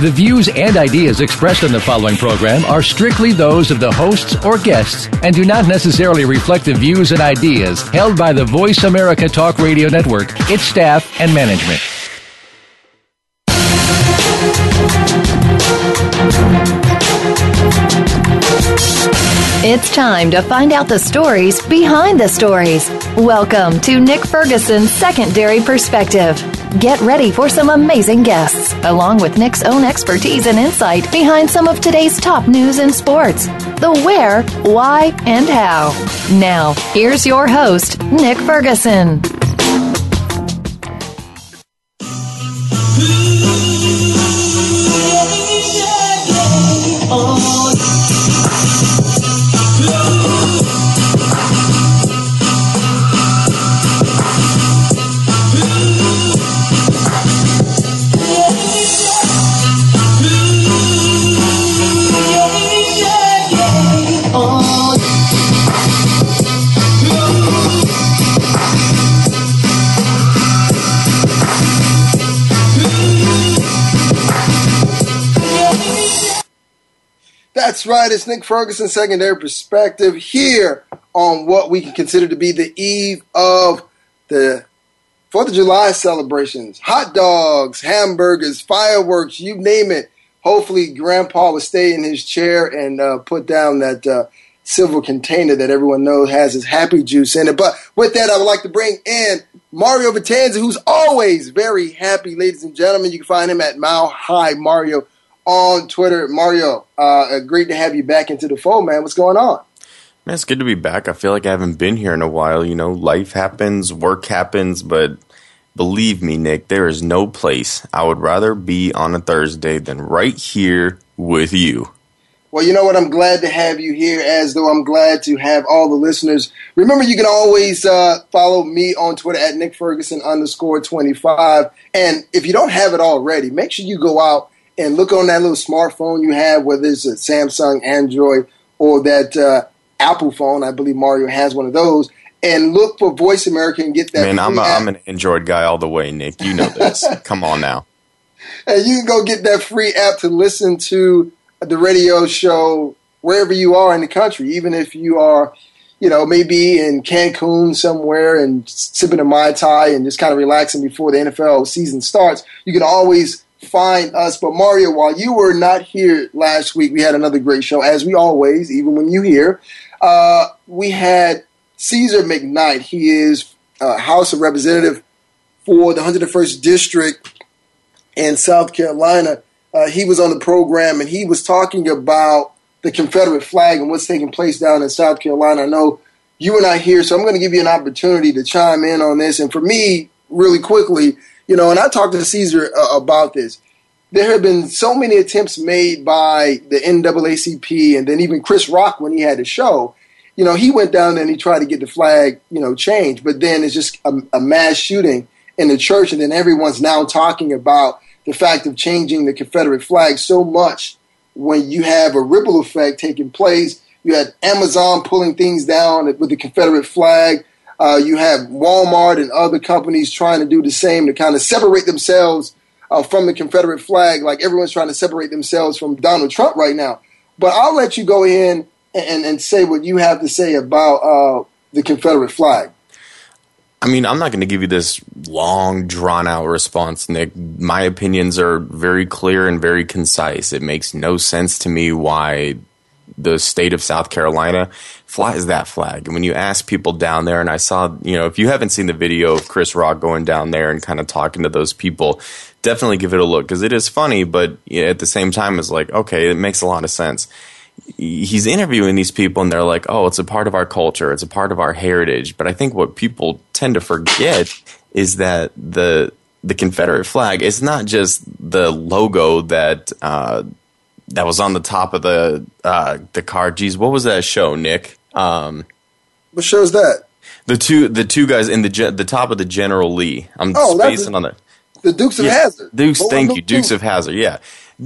The views and ideas expressed on the following program are strictly those of the hosts or guests and do not necessarily reflect the views and ideas held by the Voice America Talk Radio Network, its staff, and management. It's time to find out the stories behind the stories. Welcome to Nick Ferguson's Secondary Perspective. Get ready for some amazing guests, along with Nick's own expertise and insight behind some of today's top news in sports the where, why, and how. Now, here's your host, Nick Ferguson. That's right. It's Nick Ferguson, secondary perspective here on what we can consider to be the eve of the Fourth of July celebrations. Hot dogs, hamburgers, fireworks, you name it. Hopefully, Grandpa will stay in his chair and uh, put down that uh, silver container that everyone knows has his happy juice in it. But with that, I would like to bring in Mario Vitanza, who's always very happy, ladies and gentlemen. You can find him at Mile High Mario on Twitter. Mario, uh, great to have you back into the fold, man. What's going on? Man, it's good to be back. I feel like I haven't been here in a while. You know, life happens, work happens, but believe me, Nick, there is no place I would rather be on a Thursday than right here with you. Well, you know what? I'm glad to have you here, as though I'm glad to have all the listeners. Remember, you can always uh, follow me on Twitter at Nick Ferguson underscore 25. And if you don't have it already, make sure you go out and look on that little smartphone you have, whether it's a Samsung, Android, or that uh, Apple phone. I believe Mario has one of those. And look for Voice America and get that. Man, I'm, a, I'm an Android guy all the way, Nick. You know this. Come on now. And you can go get that free app to listen to the radio show wherever you are in the country, even if you are, you know, maybe in Cancun somewhere and sipping a Mai Tai and just kind of relaxing before the NFL season starts. You can always find us. But Mario, while you were not here last week, we had another great show, as we always, even when you here. Uh, we had Cezar McKnight. He is uh, House of Representative for the 101st District in South Carolina. Uh, he was on the program and he was talking about the Confederate flag and what's taking place down in South Carolina. I know you and I here, so I'm going to give you an opportunity to chime in on this. And for me, really quickly, you know, and I talked to Cezar uh, about this. There have been so many attempts made by the NAACP and then even Chris Rock when he had a show. You know, he went down there and he tried to get the flag, you know, changed. But then it's just a, a mass shooting in the church, and then everyone's now talking about the fact of changing the Confederate flag so much when you have a ripple effect taking place. You had Amazon pulling things down with the Confederate flag. Uh, you have Walmart and other companies trying to do the same to kind of separate themselves uh, from the Confederate flag, like everyone's trying to separate themselves from Donald Trump right now. But I'll let you go in and, and say what you have to say about uh, the Confederate flag. I mean, I'm not going to give you this long, drawn out response, Nick. My opinions are very clear and very concise. It makes no sense to me why the state of South Carolina flies that flag. And when you ask people down there, and I saw, you know, if you haven't seen the video of Chris Rock going down there and kind of talking to those people, definitely give it a look because it is funny, but at the same time, it's like, okay, it makes a lot of sense. He's interviewing these people and they're like, oh, it's a part of our culture, it's a part of our heritage. But I think what people tend to forget is that the the Confederate flag is not just the logo that uh, that was on the top of the uh, the car. Geez, what was that show, Nick? Um, what show is that? The two the two guys in the the top of the General Lee. I'm Oh, spacing on that. The Dukes of Yeah, Hazzard. Dukes, thank Duke you, Dukes Duke. of Hazzard. Yeah,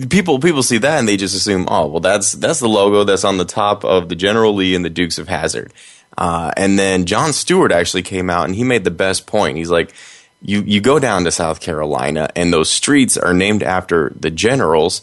people people see that and they just assume, oh, well, that's that's the logo that's on the top of the General Lee and the Dukes of Hazzard. Uh, and then Jon Stewart actually came out and he made the best point. He's like, you you go down to South Carolina and those streets are named after the generals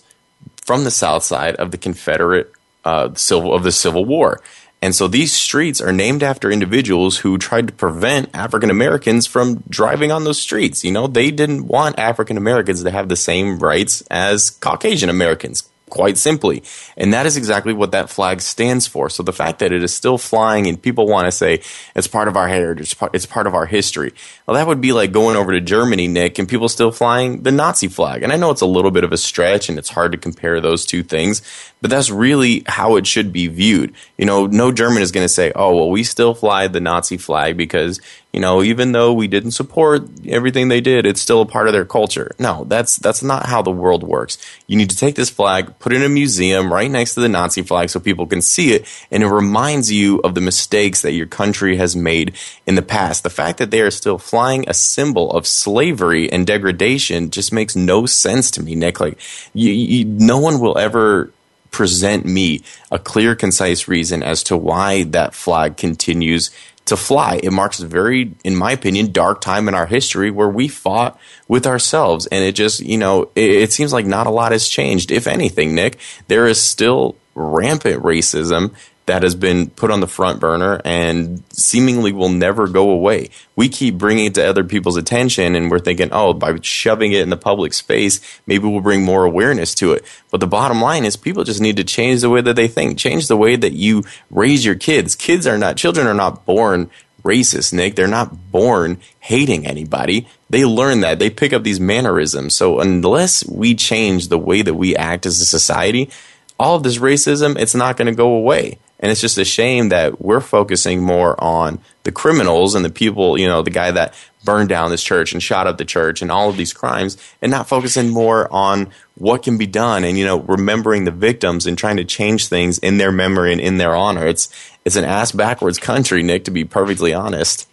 from the South Side of the Confederate uh, civil of the Civil War. And so these streets are named after individuals who tried to prevent African Americans from driving on those streets. You know, they didn't want African Americans to have the same rights as Caucasian Americans, quite simply. And that is exactly what that flag stands for. So the fact that it is still flying and people want to say it's part of our heritage, it's part- of our history. Well, that would be like going over to Germany, Nick, and people still flying the Nazi flag. And I know it's a little bit of a stretch and it's hard to compare those two things, but that's really how it should be viewed. You know, no German is going to say, oh, well, we still fly the Nazi flag because, you know, even though we didn't support everything they did, it's still a part of their culture. No, that's, that's not how the world works. You need to take this flag, put it in a museum right next to the Nazi flag so people can see it, and it reminds you of the mistakes that your country has made in the past. The fact that they are still flying a symbol of slavery and degradation just makes no sense to me, Nick. Like, you, you, no one will ever present me a clear, concise reason as to why that flag continues to fly. It marks a very, in my opinion, dark time in our history where we fought with ourselves. And it just, you know, it, it seems like not a lot has changed. If anything, Nick, there is still rampant racism that has been put on the front burner and seemingly will never go away. We keep bringing it to other people's attention and we're thinking, oh, by shoving it in the public space, maybe we'll bring more awareness to it. But the bottom line is people just need to change the way that they think, change the way that you raise your kids. Kids are not, children are not born racist, Nick. They're not born hating anybody. They learn that. They pick up these mannerisms. So unless we change the way that we act as a society, all of this racism, it's not going to go away. And it's just a shame that we're focusing more on the criminals and the people, you know, the guy that burned down this church and shot up the church and all of these crimes and not focusing more on what can be done and, you know, remembering the victims and trying to change things in their memory and in their honor. It's, it's an ass backwards country, Nick, to be perfectly honest.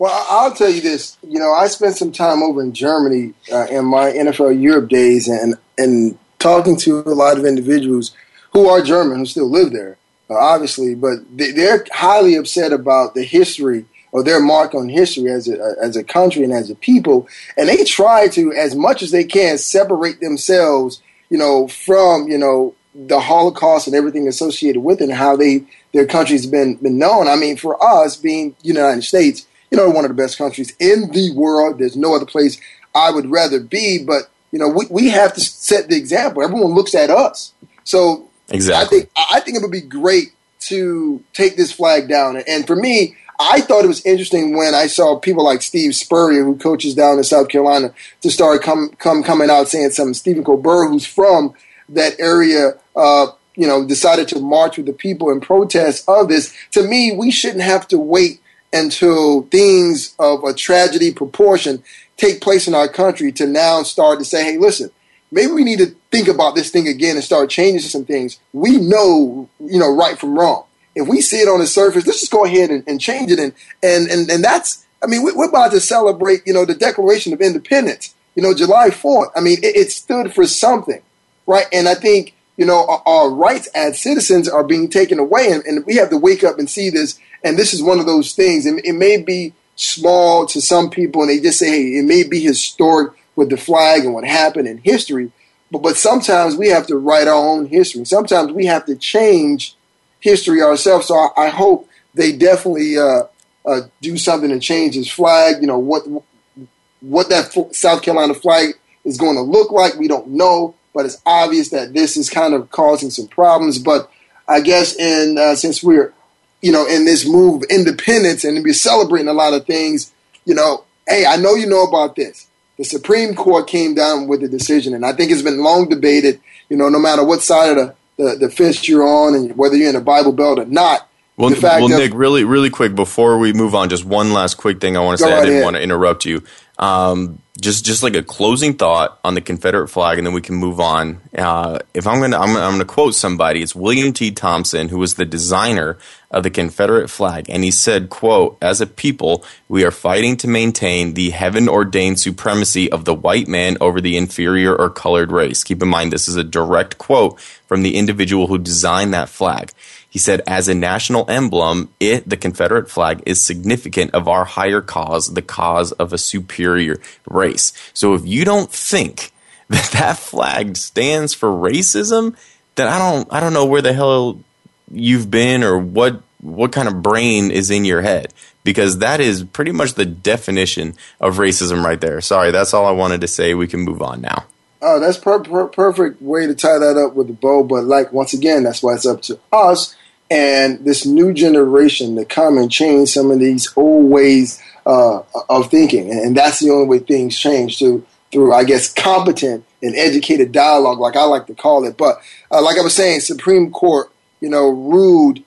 Well, I'll tell you this. You know, I spent some time over in Germany uh, in my NFL Europe days, and and talking to a lot of individuals who are German who still live there, Uh, obviously, but they, they're highly upset about the history or their mark on history as a as a country and as a people, and they try to, as much as they can, separate themselves, you know, from you know the Holocaust and everything associated with it, and how they their country's been been known. I mean, for us being United States, you know, one of the best countries in the world. There's no other place I would rather be, but you know, we, we have to set the example. Everyone looks at us. So Exactly. I think I think it would be great to take this flag down. And for me, I thought it was interesting when I saw people like Steve Spurrier, who coaches down in South Carolina, to start come come coming out saying something. Stephen Colbert, who's from that area, uh, you know, decided to march with the people in protest of this. To me, we shouldn't have to wait until things of a tragedy proportion take place in our country to now start to say, hey, listen, maybe we need to think about this thing again and start changing some things. We know, you know, right from wrong. If we see it on the surface, let's just go ahead and, and change it. And, and, and, and that's, I mean, we- we're about to celebrate, you know, the Declaration of Independence, you know, July 4th. I mean, it, it stood for something, right? And I think, you know, our, our rights as citizens are being taken away. And, and we have to wake up and see this. And this is one of those things. And it may be small to some people, and they just say, hey, it may be historic with the flag and what happened in history. But, but sometimes we have to write our own history. Sometimes we have to change history ourselves. So I, I hope they definitely uh, uh, do something to change his flag. You know what what that South Carolina flag is going to look like. We don't know, but it's obvious that this is kind of causing some problems. But I guess in uh, since we're you know in this move of independence and we're celebrating a lot of things, you know, hey, I know you know about this. The Supreme Court came down with a decision, and I think it's been long debated. You know, no matter what side of the, the, the fence you're on, and whether you're in the Bible Belt or not, Well, well Nick, really, really quick before we move on, just one last quick thing I want to say. Right I didn't ahead. want to interrupt you. Um, just, just like a closing thought on the Confederate flag, and then we can move on. Uh, if I'm gonna, I'm, I'm gonna quote somebody. It's William T. Thompson, who was the designer of the Confederate flag, and he said, "quote As a people, we are fighting to maintain the heaven ordained supremacy of the white man over the inferior or colored race." Keep in mind, this is a direct quote from the individual who designed that flag. He said, as a national emblem, it, the Confederate flag, is significant of our higher cause, the cause of a superior race. So if you don't think that that flag stands for racism, then I don't, I don't know where the hell you've been or what, what kind of brain is in your head because that is pretty much the definition of racism right there. Sorry, that's all I wanted to say. We can move on now. Oh, that's per- per- perfect way to tie that up with the bow. But like once again, that's why it's up to us and this new generation to come and change some of these old ways uh, of thinking. And that's the only way things change through through I guess competent and educated dialogue, like I like to call it. But uh, like I was saying, Supreme Court, you know, ruled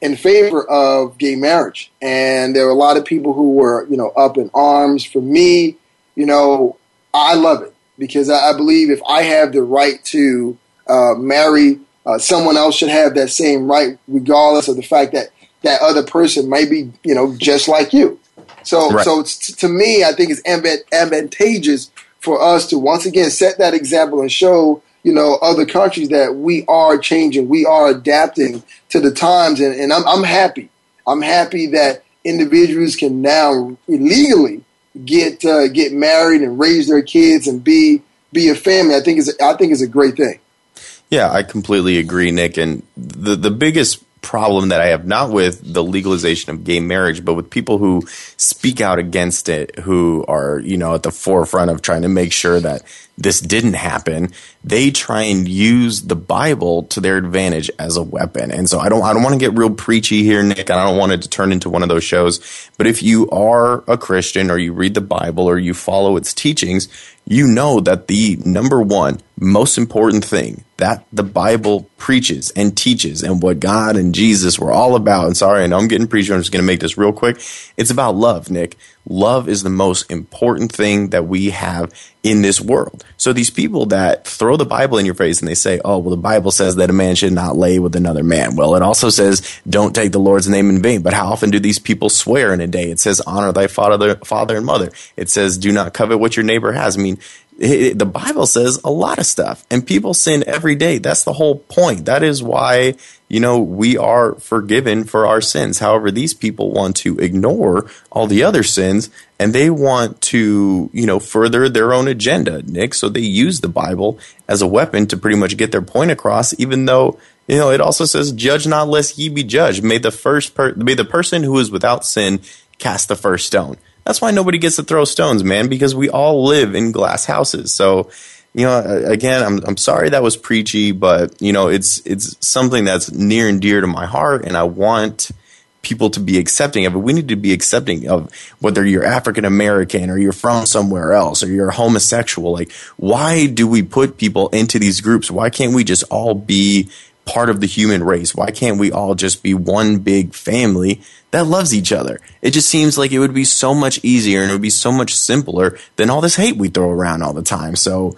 in favor of gay marriage, and there were a lot of people who were you know up in arms. For me, you know, I love it because I, believe if I have the right to uh, marry, uh, someone else should have that same right, regardless of the fact that that other person might be, you know, just like you. So, right. so to me, I think it's advantageous for us to once again set that example and show, you know, other countries that we are changing, we are adapting to the times, and, and I'm, I'm happy. I'm happy that individuals can now legally get uh, get married and raise their kids and be be a family, I think is I think is a great thing. Yeah, I completely agree, Nick. And the the biggest problem that I have not with the legalization of gay marriage, but with people who speak out against it, who are, you know, at the forefront of trying to make sure that this didn't happen, they try and use the Bible to their advantage as a weapon. And so I don't I don't want to get real preachy here, Nick. And I don't want it to turn into one of those shows. But if you are a Christian or you read the Bible or you follow its teachings, you know that the number one most important thing that the Bible preaches and teaches and what God and Jesus were all about. And sorry, I know I'm getting preachy. I'm just going to make this real quick. It's about love, Nick. Love is the most important thing that we have in this world. So these people that throw the Bible in your face and they say, oh, well, the Bible says that a man should not lay with another man. Well, it also says, don't take the Lord's name in vain. But how often do these people swear in a day? It says, honor thy father, father and mother. It says, do not covet what your neighbor has. I mean, the Bible says a lot of stuff, and people sin every day. That's the whole point. That is why, you know, we are forgiven for our sins. However, these people want to ignore all the other sins and they want to, you know, further their own agenda, Nick. So they use the Bible as a weapon to pretty much get their point across, even though, you know, it also says, judge not lest ye be judged. May the first per- may the person who is without sin cast the first stone. That's why nobody gets to throw stones, man, because we all live in glass houses. So, you know, again, I'm I'm sorry that was preachy, but you know, it's it's something that's near and dear to my heart, and I want people to be accepting of it. We need to be accepting of whether you're African American or you're from somewhere else or you're homosexual. Like, why do we put people into these groups? Why can't we just all be part of the human race? Why can't we all just be one big family that loves each other? It just seems like it would be so much easier and it would be so much simpler than all this hate we throw around all the time. So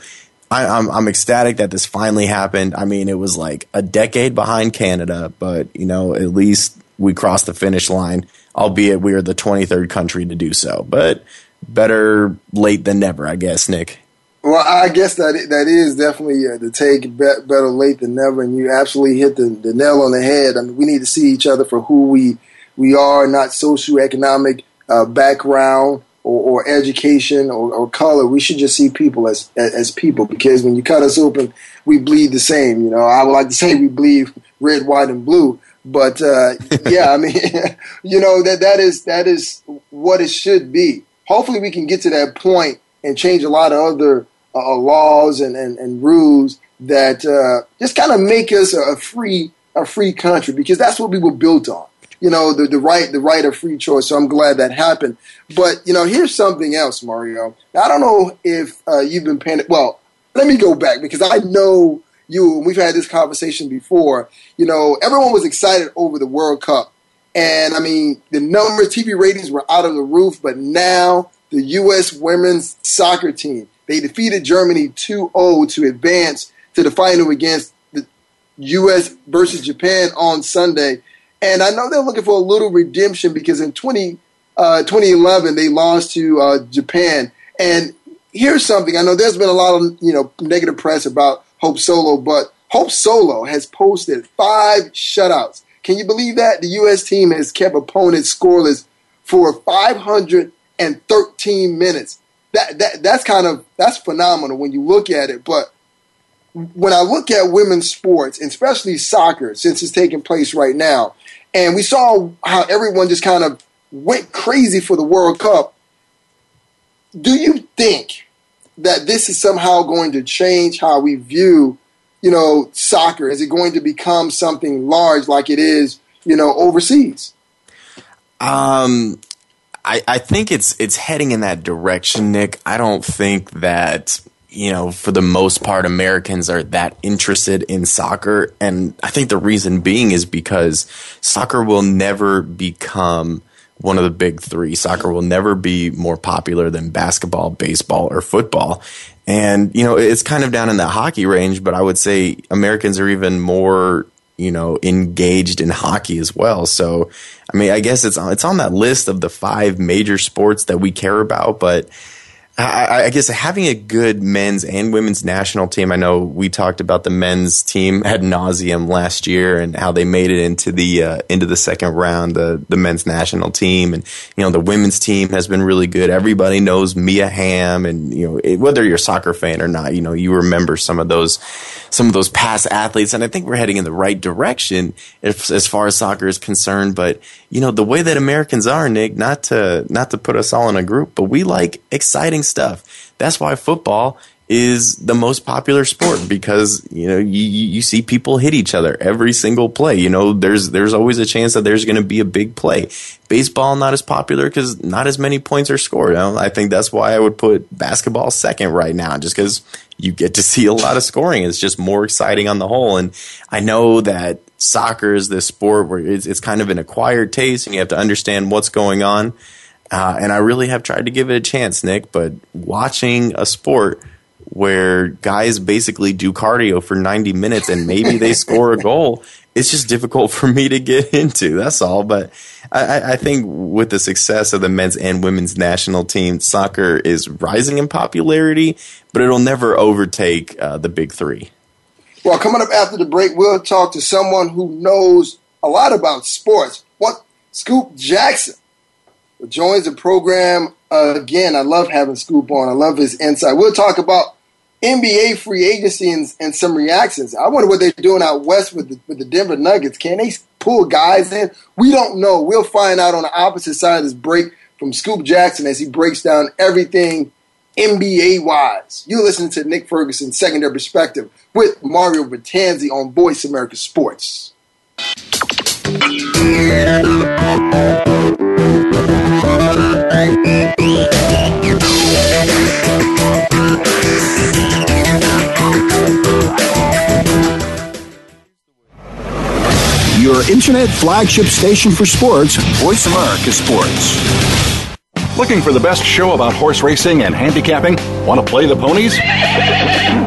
I, am I'm, I'm ecstatic that this finally happened. I mean, it was like a decade behind Canada, but you know, at least we crossed the finish line, albeit we are the 23rd country to do so. But better late than never, I guess, Nick. Well, I guess that that is definitely uh, the take better late than never, and you absolutely hit the, the nail on the head. I mean, we need to see each other for who we we are, not socioeconomic uh, background or, or education or, or, color. We should just see people as, as, as people because when you cut us open, we bleed the same. You know, I would like to say we bleed red, white, and blue. But uh, yeah, I mean, you know that that is that is what it should be. Hopefully, we can get to that point and change a lot of other uh, laws and, and, and, rules that uh, just kind of make us a free a free country because that's what we were built on. You know, the, the right the right of free choice. So I'm glad that happened. But you know, here's something else, Mario. I don't know if uh, you've been paying. Well, let me go back because I know you. We've had this conversation before. You know, everyone was excited over the World Cup And I mean, the numbers, TV ratings were out of the roof, but now the U.S. women's soccer team, they defeated Germany 2-0 to advance to the final against the U.S. versus Japan on Sunday. And I know they're looking for a little redemption because in 20, uh, 2011 they lost to uh, Japan. And here's something I know there's been a lot of you know negative press about Hope Solo, but Hope Solo has posted five shutouts. Can you believe that the U.S. team has kept opponents scoreless for 513 minutes? That that that's kind of that's phenomenal when you look at it. But when I look at women's sports, and especially soccer, since it's taking place right now, and we saw how everyone just kind of went crazy for the World Cup. Do you think that this is somehow going to change how we view, you know, soccer? Is it going to become something large like it is, you know, overseas? Um, I, I think it's it's heading in that direction, Nick. I don't think that you know, for the most part, Americans are that interested in soccer. And I think the reason being is because soccer will never become one of the big three. Soccer will never be more popular than basketball, baseball, or football. And, you know, it's kind of down in the hockey range, but I would say Americans are even more, you know, engaged in hockey as well. So, I mean, I guess it's on, it's on that list of the five major sports that we care about, but I, I, guess having a good men's and women's national team. I know we talked about the men's team ad nauseum last year and how they made it into the uh, into the second round, the the men's national team, and you know the women's team has been really good. Everybody knows Mia Hamm, and you know it, whether you're a soccer fan or not, you know you remember some of those some of those past athletes, and I think we're heading in the right direction if, as far as soccer is concerned. But you know the way that Americans are, Nick, not to not to put us all in a group, but we like exciting stuff. That's why football is the most popular sport because you know you, you see people hit each other every single play. You know there's there's always a chance that there's going to be a big play. Baseball not as popular because not as many points are scored. You know, I think that's why I would put basketball second right now, just because you get to see a lot of scoring. It's just more exciting on the whole. And I know that soccer is this sport where it's, it's kind of an acquired taste, and you have to understand what's going on. Uh, and I really have tried to give it a chance, Nick. But watching a sport where guys basically do cardio for 90 minutes and maybe they score a goal, it's just difficult for me to get into. That's all. But I, I, think with the success of the men's and women's national team, soccer is rising in popularity, but it'll never overtake uh, the big three. Well, coming up after the break, we'll talk to someone who knows a lot about sports. What Scoop Jackson joins the program uh, again. I love having Scoop on. I love his insight. We'll talk about NBA free agency and, and some reactions. I wonder what they're doing out west with the, with the Denver Nuggets. Can they pull guys in? We don't know. We'll find out on the opposite side of this break from Scoop Jackson as he breaks down everything NBA wise. You're listening to Nick Ferguson Secondary Perspective with Mario Bertanzi on Voice America Sports. Your internet flagship station for sports, Voice America Sports. Looking for the best show about horse racing and handicapping? Want to play the ponies?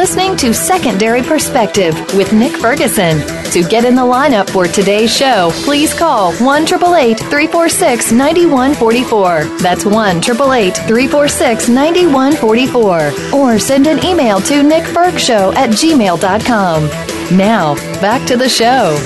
Listening to Secondary Perspective with Nick Ferguson. To get in the lineup for today's show, please call 1 346 9144. That's 1 346 9144. Or send an email to nickfergshow at gmail.com. Now, back to the show.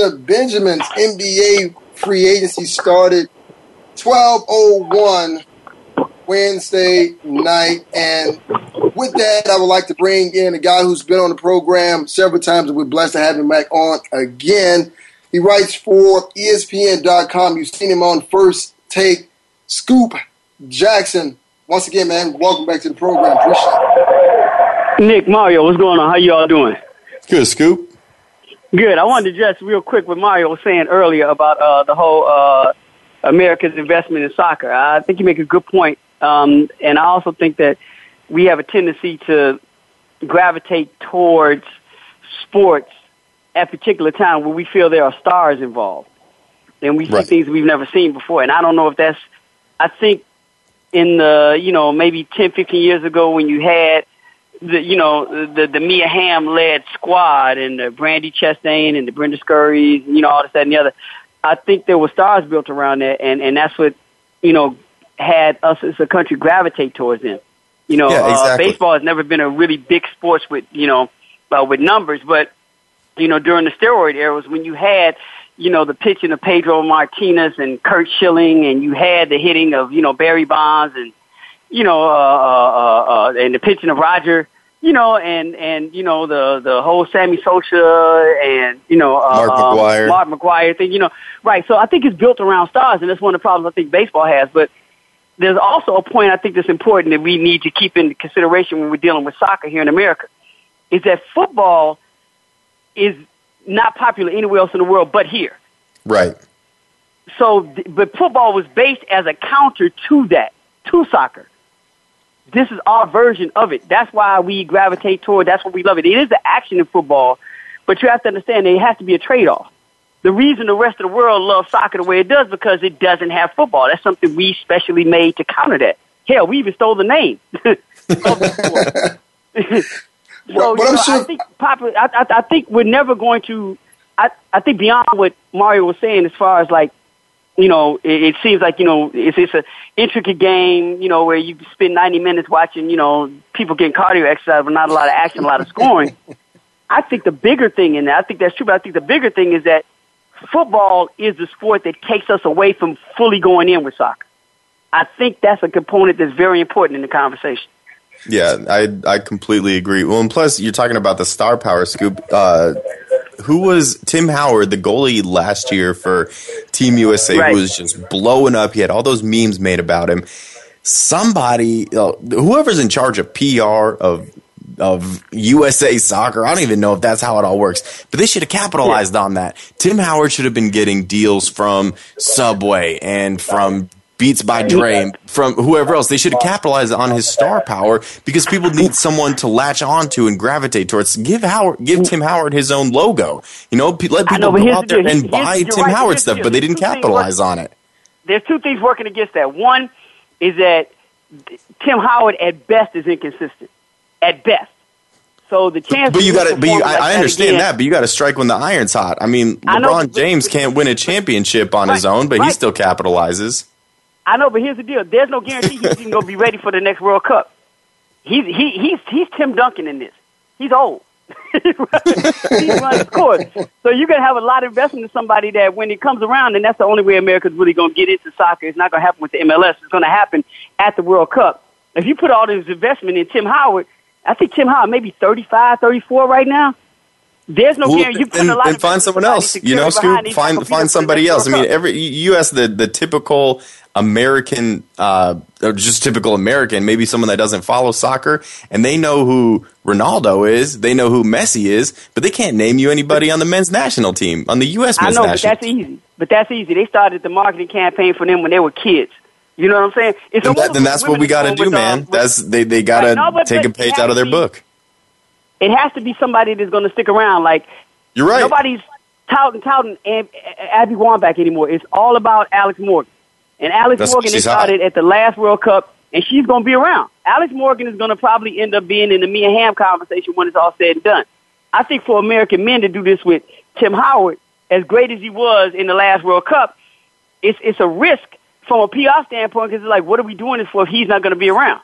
About the Benjamins. NBA free agency started 1201 Wednesday night. And with that, I would like to bring in a guy who's been on the program several times, and we're blessed to have him back on again. He writes for ESPN.com. You've seen him on First Take. Scoop Jackson. Once again, man, welcome back to the program. Appreciate it. Nick, Mario, what's going on? How y'all doing? Good, Scoop. Good. I wanted to address real quick what Mario was saying earlier about uh, the whole uh, America's investment in soccer. I think you make a good point, um, and I also think that we have a tendency to gravitate towards sports at particular time where we feel there are stars involved, and we Right. see things we've never seen before. And I don't know if that's. I think in the you know maybe 10, 15 years ago when you had the you know the the Mia Hamm led squad and the Brandi Chastain and the Brenda Scurrys and you know all this that and the other. I think there were stars built around that, and and that's what you know had us as a country gravitate towards them. You know, Yeah, uh, baseball has never been a really big sports with you know uh, with numbers, but you know during the steroid eras when you had you know the pitching of Pedro Martinez and Curt Schilling, and you had the hitting of you know Barry Bonds and you know, uh, uh, uh, uh, and the pitching of Roger, you know, and and you know the the whole Sammy Sosa and you know uh, Mark um, Mark McGwire thing, you know, right? So I think it's built around stars, and that's one of the problems I think baseball has. But there's also a point I think that's important that we need to keep in consideration when we're dealing with soccer here in America, is that football is not popular anywhere else in the world but here. Right. So, but football was based as a counter to that, to soccer. This is our version of it. That's why we gravitate toward. That's what we love it. It is the action in football, but you have to understand there has to be a trade-off. The reason the rest of the world loves soccer the way it does because it doesn't have football. That's something we specially made to counter that. Hell, we even stole the name of the sport. so Well, you know, sure- I think popular, I, I, I think we're never going to. I, I think beyond what Mario was saying, as far as like, you know, it, it seems like you know it's it's a intricate game, you know, where you spend ninety minutes watching, you know, people getting cardio exercise, but not a lot of action, a lot of scoring. I think the bigger thing in that, I think that's true, but I think the bigger thing is that football is the sport that takes us away from fully going in with soccer. I think that's a component that's very important in the conversation. Yeah, I I completely agree. Well, and plus you're talking about the star power scoop. Uh, who was Tim Howard, the goalie last year for Team USA, Right. who was just blowing up. He had all those memes made about him. Somebody, uh, whoever's in charge of PR of of USA soccer, I don't even know if that's how it all works, but they should have capitalized on that. Tim Howard should have been getting deals from Subway and from Beats by Dre, from whoever else. They should have capitalized on his star power because people need someone to latch onto and gravitate towards. Give Howard, give Tim Howard his own logo. You know, pe- let people know, go out there and buy Tim right, Howard stuff, but they didn't capitalize on it. there's two things working against that. One is that Tim Howard at best is inconsistent. At best. So the chance But you got to. But you, I, I understand again- that. But you got to strike when the iron's hot. I mean, I know, LeBron James can't win a championship on his own, but he still capitalizes. I know, but here's the deal. There's no guarantee he's even going to be ready for the next World Cup. He's he, he's he's Tim Duncan in this. He's old. he's running scores. So you're going to have a lot of investment in somebody that when it comes around, and that's the only way America's really going to get into soccer. It's not going to happen with the MLS. It's going to happen at the World Cup. If you put all this investment in Tim Howard, I think Tim Howard maybe 35, 34 right now. There's no Well, guarantee. You put then, a lot of find someone else. You know, Scoop. Find find somebody else. I mean, every you ask the the typical American, uh, or just typical American, maybe someone that doesn't follow soccer, and they know who Ronaldo is, they know who Messi is, but they can't name you anybody on the men's national team, on the U.S. I men's know, but that's easy. But that's easy. They started the marketing campaign for them when they were kids. You know what I'm saying? It's Then, that, then that's what we got to do, man. That's they they got to no, take a page out of their book. It has to be somebody that's going to stick around. Like You're right. nobody's touting touting Ab- Abby Wambach anymore. It's all about Alex Morgan. And Alex That's- Morgan hot. started at the last World Cup, and she's going to be around. Alex Morgan is going to probably end up being in the Mia Hamm conversation when it's all said and done. I think for American men to do this with Tim Howard, as great as he was in the last World Cup, it's it's a risk from a PR standpoint because it's like, what are we doing this for if he's not going to be around?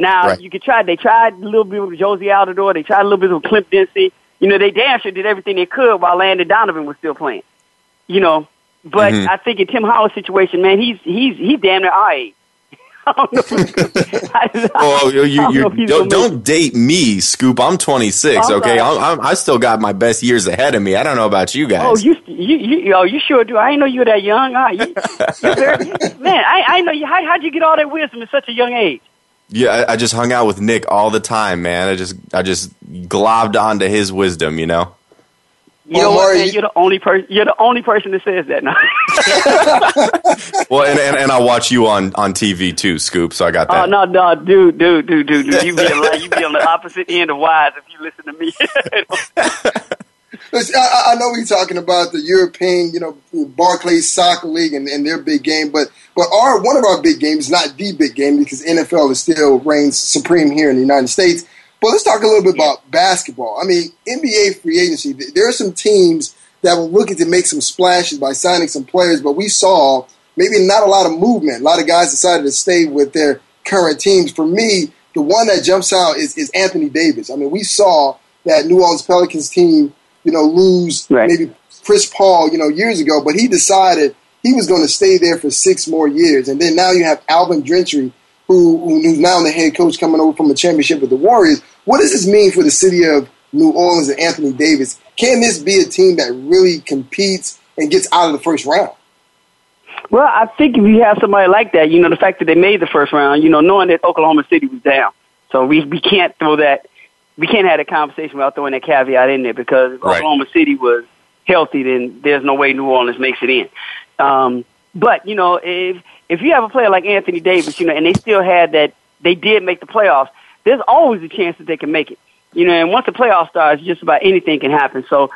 Now Right. you could try. They tried a little bit with Jozy Altidore. They tried a little bit with Clint Dempsey. You know, they damn sure did everything they could while Landon Donovan was still playing. You know, but Mhm. I think in Tim Howard's situation, man, he's he's he's damn near our age. I don't know. I, Oh, you, you, don't you don't, don't date me, Scoop. I'm 26. I'm okay. I'm, I'm, I still got my best years ahead of me. I don't know about you guys. Oh, you, you, you, oh, you sure do. I didn't know you were that young. You, you very, man, I, I know you. How, how'd you get all that wisdom at such a young age? Yeah, I, I just hung out with Nick all the time, man. I just I just globbed onto his wisdom, you know. You Oh, know what, Maury, man? you- You're the only person. You're the only person that says that now. Well, and, and, and I watch you on, on TV too, Scoop. So I got oh that. no, no, dude, dude, dude, dude, dude. You be on, you be on the opposite end of wise if you listen to me. I- I know we're talking about the European, you know, Barclays Soccer League and, and their big game, but but our one of our big games, not the big game, because NFL is still reigns supreme here in the United States. But let's talk a little bit about basketball. I mean, NBA free agency. There are some teams that were looking to make some splashes by signing some players, but we saw maybe not a lot of movement. A lot of guys decided to stay with their current teams. For me, the one that jumps out is, is Anthony Davis. I mean, we saw that New Orleans Pelicans team, you know, lose Right. maybe Chris Paul, you know, years ago, but he decided he was going to stay there for six more years. And then now you have Alvin Gentry, who, who's now the head coach coming over from a championship with the Warriors. What does this mean for the city of New Orleans and Anthony Davis? Can this be a team that really competes and gets out of the first round? Well, I think if you have somebody like that, you know, the fact that they made the first round, you know, knowing that Oklahoma City was down, so we we can't throw that, we can't have that conversation without throwing that caveat in there because if Right. Oklahoma City was healthy, then there's no way New Orleans makes it in. Um, but you know, if if you have a player like Anthony Davis, you know, and they still had that, they did make the playoffs. There's always a chance that they can make it. You know, and once the playoff starts, just about anything can happen. So,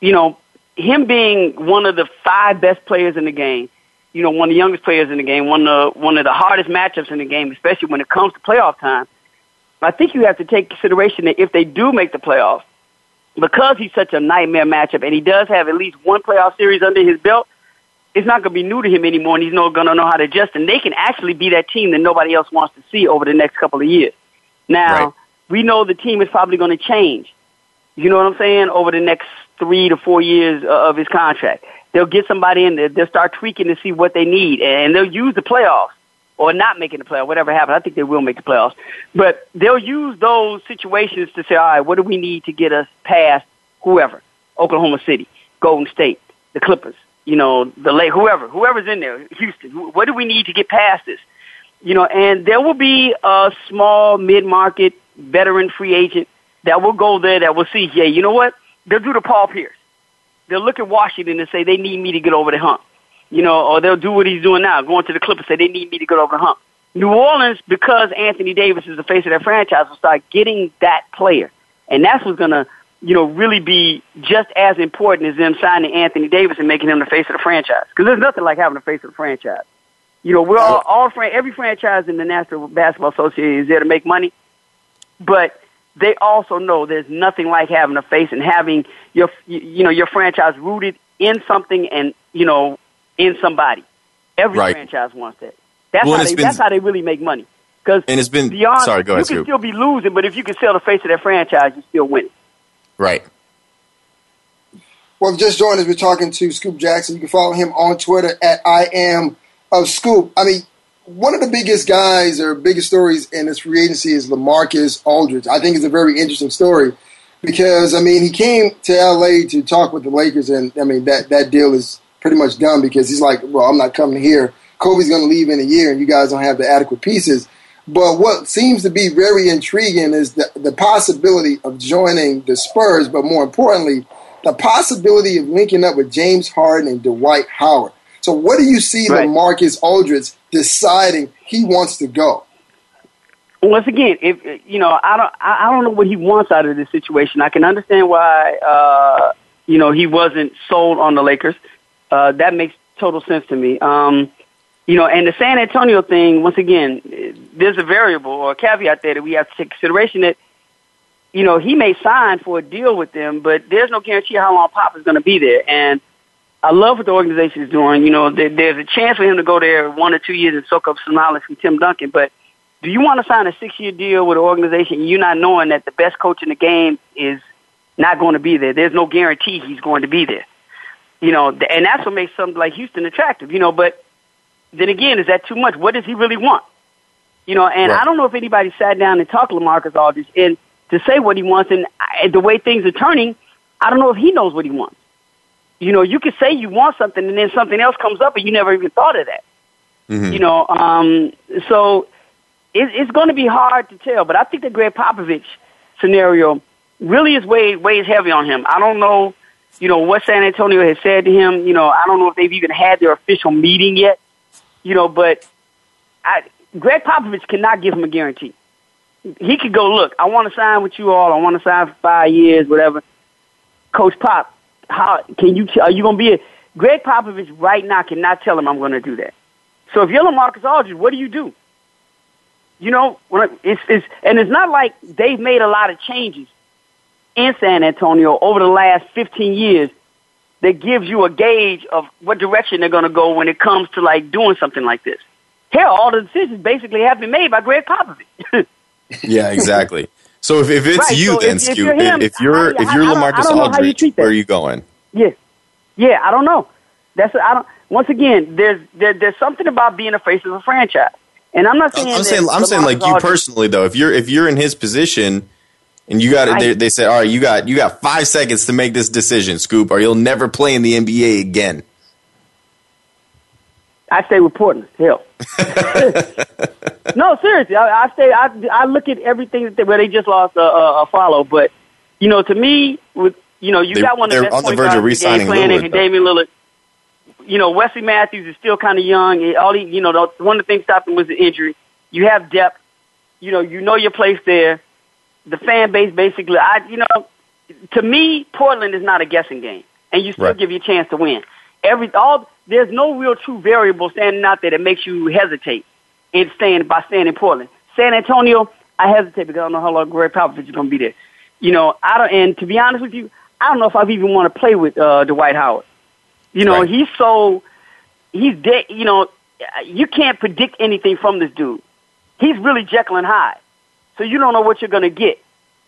you know, him being one of the five best players in the game, you know, one of the youngest players in the game, one of the, one of the hardest matchups in the game, especially when it comes to playoff time. I think you have to take consideration that if they do make the playoffs, because he's such a nightmare matchup, and he does have at least one playoff series under his belt, it's not going to be new to him anymore, and he's not going to know how to adjust. And they can actually be that team that nobody else wants to see over the next couple of years. Now, Right. we know the team is probably going to change. You know what I'm saying? Over the next three to four years uh, of his contract, they'll get somebody in there. They'll start tweaking to see what they need, and they'll use the playoffs or not making the playoffs, whatever happens. I think they will make the playoffs, but they'll use those situations to say, all right, what do we need to get us past whoever? Oklahoma City, Golden State, the Clippers, you know, the Lake, whoever, whoever's in there, Houston. What do we need to get past this? You know, and there will be a small mid-market veteran free agent that will go there that will see, yeah, you know what? They'll do the Paul Pierce. They'll look at Washington and say they need me to get over the hump. You know, or they'll do what he's doing now, going to the Clippers, say they need me to get over the hump. New Orleans, because Anthony Davis is the face of their franchise, will start getting that player. And that's what's going to, you know, really be just as important as them signing Anthony Davis and making him the face of the franchise. Because there's nothing like having the face of the franchise. You know, we're all, all fran- every franchise in the National Basketball Association is there to make money, but they also know there's nothing like having a face and having your, you you know, your franchise rooted in something and you know, in somebody. Every Right. franchise wants that. That's Well, how they. been- that's how they really make money. Because And it's been beyond, sorry, go ahead, you can still be losing, but if you can sell the face of that franchise, you still win. Right. Well, just joined us. We're talking to Scoop Jackson. You can follow him on Twitter at I am of Scoop. I mean, one of the biggest guys or biggest stories in this free agency is Lamarcus Aldridge. I think it's a very interesting story because I mean he came to LA to talk with the Lakers, and I mean that that deal is pretty much done because he's like, well, I'm not coming here. Kobe's going to leave in a year, and you guys don't have the adequate pieces. But what seems to be very intriguing is the, the possibility of joining the Spurs, but more importantly, the possibility of linking up with James Harden and Dwight Howard. So, what do you see right. Marcus Aldridge deciding he wants to go? Once again, if you know, I don't, I don't know what he wants out of this situation. I can understand why, uh, you know, he wasn't sold on the Lakers. Uh, that makes total sense to me. Um, you know, and the San Antonio thing, once again, there's a variable or a caveat there that we have to take consideration that, you know, he may sign for a deal with them, but there's no guarantee how long Pop is going to be there. And I love what the organization is doing. You know, there, there's a chance for him to go there one or two years and soak up some knowledge from Tim Duncan. But do you want to sign a six-year deal with an organization you not knowing that the best coach in the game is not going to be there? There's no guarantee he's going to be there. You know, and that's what makes something like Houston attractive. You know, but then again, is that too much? What does he really want? You know, and right. I don't know if anybody sat down and talked to LaMarcus Aldridge and to say what he wants. And the way things are turning, I don't know if he knows what he wants. You know, you could say you want something and then something else comes up and you never even thought of that. Mm-hmm. You know, um, so it, it's going to be hard to tell. But I think the Gregg Popovich scenario really is weighs weighs heavy on him. I don't know, you know, what San Antonio has said to him. You know, I don't know if they've even had their official meeting yet you know, but I, Gregg Popovich cannot give him a guarantee. He could go, look, I want to sign with you all. I want to sign for five years, whatever. Coach Pop, how can you? Are you going to be a? Gregg Popovich right now cannot tell him I'm going to do that. So if you're LaMarcus Aldridge, what do you do? You know, it's, it's and it's not like they've made a lot of changes in San Antonio over the last 15 years that gives you a gauge of what direction they're going to go when it comes to like doing something like this. Hell, all the decisions basically have been made by Gregg Popovich. yeah, exactly. So if, if it's right, you, so then if, if you're, him, if you're, if you're LaMarcus Aldridge, you where are you going? Yeah, yeah, I don't know. That's I don't. Once again, there's there, there's something about being a face of a franchise, and I'm not saying. I'm saying I'm saying like you personally though. If you're if you're in his position, and you got they, they said, all right, you got you got five seconds to make this decision, Scoop, or you'll never play in the NBA again. I stay with Portland. Hell, no, seriously, I, I stay. I, I look at everything that they, where they just lost a, a, a follow, but you know, to me, with you know, you they, got one of the best on the verge of re-signing playing Lillard, Damian Lillard. You know, Wesley Matthews is still kind of young. All he, you know, the, one of the things stopped him was the injury. You have depth. You know, you know your place there the fan base basically, I, you know, to me, Portland is not a guessing game, and you still right. give you a chance to win. Every all there's no real true variable standing out there that makes you hesitate in staying by staying in Portland. San Antonio, I hesitate because I don't know how long Gregg Popovich is going to be there. You know, I don't. And to be honest with you, I don't know if I've even want to play with uh, Dwight Howard. You know, right. he's so he's dead. You know, you can't predict anything from this dude. He's really Jekyll and Hyde. So you don't know what you're going to get.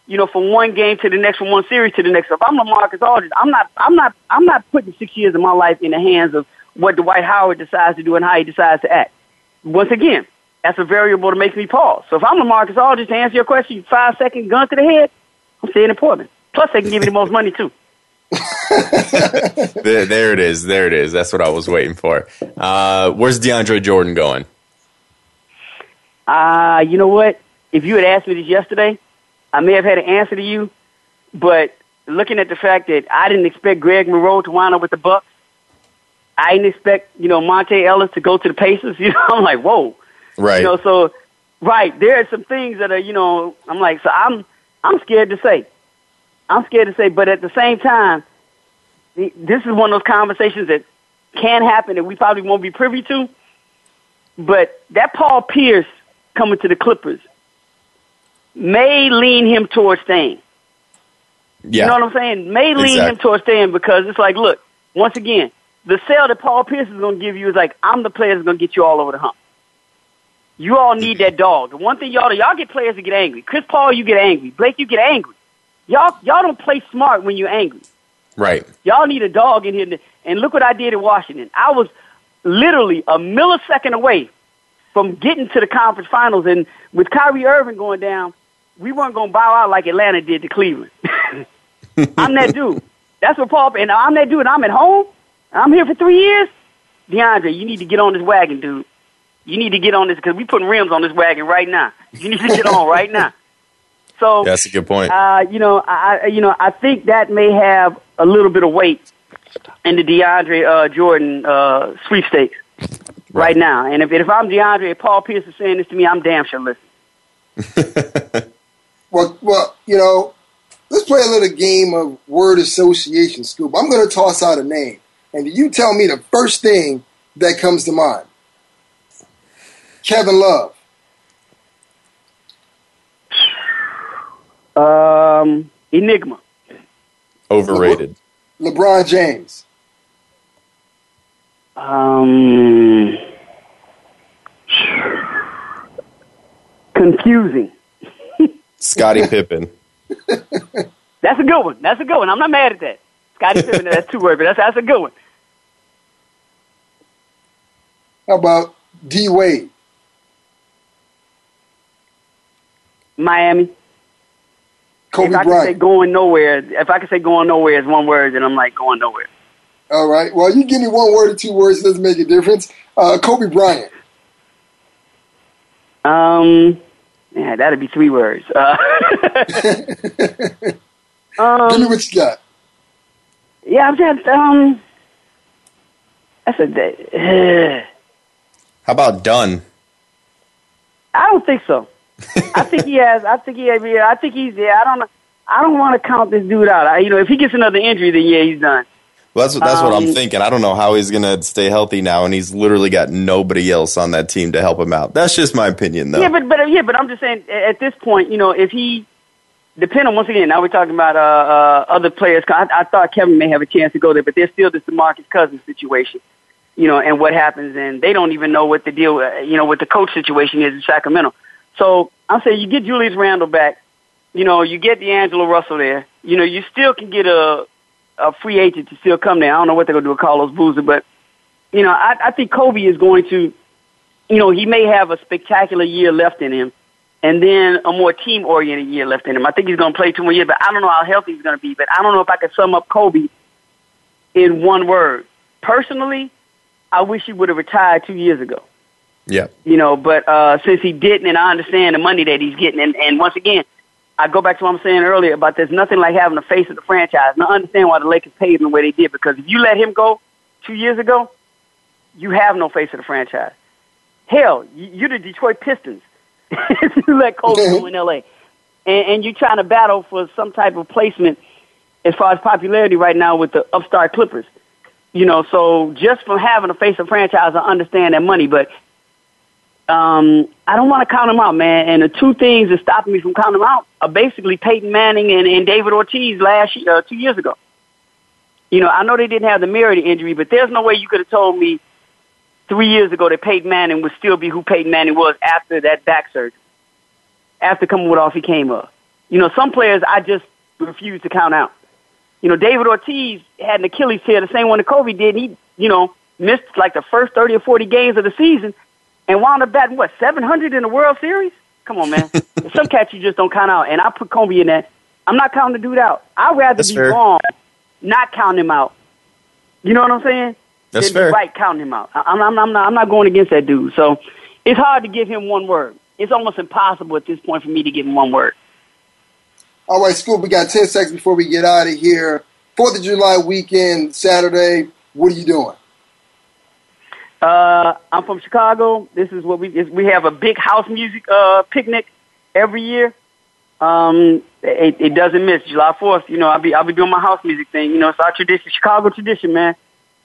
You know, from one game to the next, from one series to the next. If I'm LaMarcus Aldridge, I'm not, I'm not, I'm not putting six years of my life in the hands of what Dwight Howard decides to do and how he decides to act. Once again, that's a variable that makes me pause. So if I'm LaMarcus Aldridge, to answer your question, five second gun to the head, I'm staying in Portland. Plus, they can give me the most money too. there, there, it is. There it is. That's what I was waiting for. Uh, where's DeAndre Jordan going? Uh, you know what? If you had asked me this yesterday, I may have had an answer to you. But looking at the fact that I didn't expect Greg Monroe to wind up with the Bucks, I didn't expect you know Monta Ellis to go to the Pacers. You know, I'm like, whoa, right? You know, so right there are some things that are you know I'm like, so I'm I'm scared to say, I'm scared to say, but at the same time, this is one of those conversations that can happen that we probably won't be privy to. But that Paul Pierce coming to the Clippers may lean him towards staying. Yeah. You know what I'm saying? May lean exactly. him towards staying because it's like, look, once again, the sale that Paul Pierce is going to give you is like, I'm the player that's going to get you all over the hump. You all need that dog. The one thing y'all do, y'all get players to get angry. Chris Paul, you get angry. Blake, you get angry. Y'all, y'all don't play smart when you're angry. Right. Y'all need a dog in here. And look what I did in Washington. I was literally a millisecond away from getting to the conference finals. And with Kyrie Irving going down, we weren't going to bow out like Atlanta did to Cleveland. I'm that dude. That's what Paul. And I'm that dude. I'm at home. I'm here for three years. DeAndre, you need to get on this wagon, dude. You need to get on this because we putting rims on this wagon right now. You need to get on right now. So That's a good point. uh, you know, I you know I think that may have a little bit of weight in the DeAndre uh, Jordan uh, sweepstakes right. now. And if if I'm DeAndre, if Paul Pierce is saying this to me, I'm damn sure listening. Well, well, you know, let's play a little game of word association, Scoop. I'm going to toss out a name, and you tell me the first thing that comes to mind. Kevin Love. Um, Enigma. Overrated. LeBron James. Um, confusing. Scottie Pippen. That's a good one. That's a good one. I'm not mad at that. Scottie Pippen, that's two words, but that's that's a good one. How about D Wade? Miami. Kobe if I could say Bryant. going nowhere, if I could say going nowhere is one word, then I'm like going nowhere. All right. Well, you give me one word or two words, it doesn't make a difference. Uh, Kobe Bryant. Um, yeah, that'd be three words. Uh, um, Give me what you got. yeah, I'm just um. That's a. Uh, How about done? I don't think so. I think he has. I think he. Yeah, I think he's. Yeah, I don't. know. I don't want to count this dude out. I, you know, if he gets another injury, then yeah, he's done. Well, that's that's what I'm Um, thinking. I don't know how he's gonna stay healthy now, and he's literally got nobody else on that team to help him out. That's just my opinion, though. Yeah, but but yeah, but I'm just saying at this point, you know, if he depend on once again, now we're talking about uh, uh, other players. I, I thought Kevin may have a chance to go there, but there's still this DeMarcus Cousins situation, you know, and what happens, and they don't even know what the deal, uh, you know, what the coach situation is in Sacramento. So I'm saying you get Julius Randle back, you know, you get D'Angelo Russell there, you know, you still can get a a free agent to still come there. I don't know what they're going to do with Carlos Boozer, but you know, I, I think Kobe is going to, you know, he may have a spectacular year left in him, and then a more team-oriented year left in him. I think he's going to play two more years, but I don't know how healthy he's going to be. But I don't know if I could sum up Kobe in one word. Personally, I wish he would have retired two years ago. yeah, You know, but uh, since he didn't, and I understand the money that he's getting, and, and once again, I go back to what I'm saying earlier about there's nothing like having the face of the franchise. And I understand why the Lakers paid him the way they did because if you let him go two years ago, you have no face of the franchise. Hell, you- you're the Detroit Pistons. if you let Kobe go in LA, and, and you're trying to battle for some type of placement as far as popularity right now with the upstart Clippers. You know, so just from having a face of franchise, I understand that money, but um, I don't want to count them out, man. And the two things that stopping me from counting them out are basically Peyton Manning and, and David Ortiz last year, uh, two years ago. You know, I know they didn't have the Merritt injury, but there's no way you could have told me three years ago that Peyton Manning would still be who Peyton Manning was after that back surgery, after coming with off he came up. You know, some players I just refuse to count out. You know, David Ortiz had an Achilles tear, the same one that Kobe did. He, you know, missed like the first 30 or 40 games of the season and wound up batting, what, 700 in the World Series? Come on, man. Some cats you just don't count out. And I put Kobe in that. I'm not counting the dude out. I'd rather That's be fair. wrong, not counting him out. You know what I'm saying? That's than be fair. right counting him out. I- I'm, I'm, I'm, not, I'm not going against that dude. So it's hard to give him one word. It's almost impossible at this point for me to give him one word. All right, Scoop, we got 10 seconds before we get out of here. 4th of July weekend, Saturday. What are you doing? Uh, I'm from Chicago. This is what we is, we have a big house music uh, picnic every year. Um, it, it doesn't miss July 4th. You know, I'll be I'll be doing my house music thing. You know, it's our tradition, Chicago tradition, man.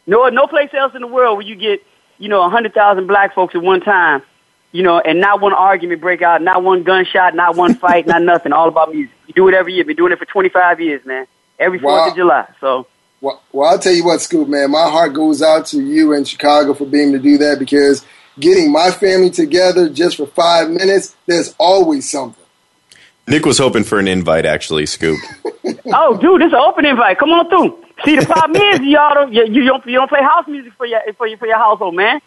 No, no place else in the world where you get you know a hundred thousand black folks at one time. You know, and not one argument break out, not one gunshot, not one fight, not nothing. All about music. You do it every year. Been doing it for 25 years, man. Every Fourth Wow. of July. So Well, well, I'll tell you what, Scoop, man. My heart goes out to you in Chicago for being able to do that because getting my family together just for five minutes, there's always something. Nick was hoping for an invite, actually, Scoop. Oh, dude, this is an open invite. Come on through. See, the problem is y'all don't you, you don't you don't play house music for your for your for your household, man.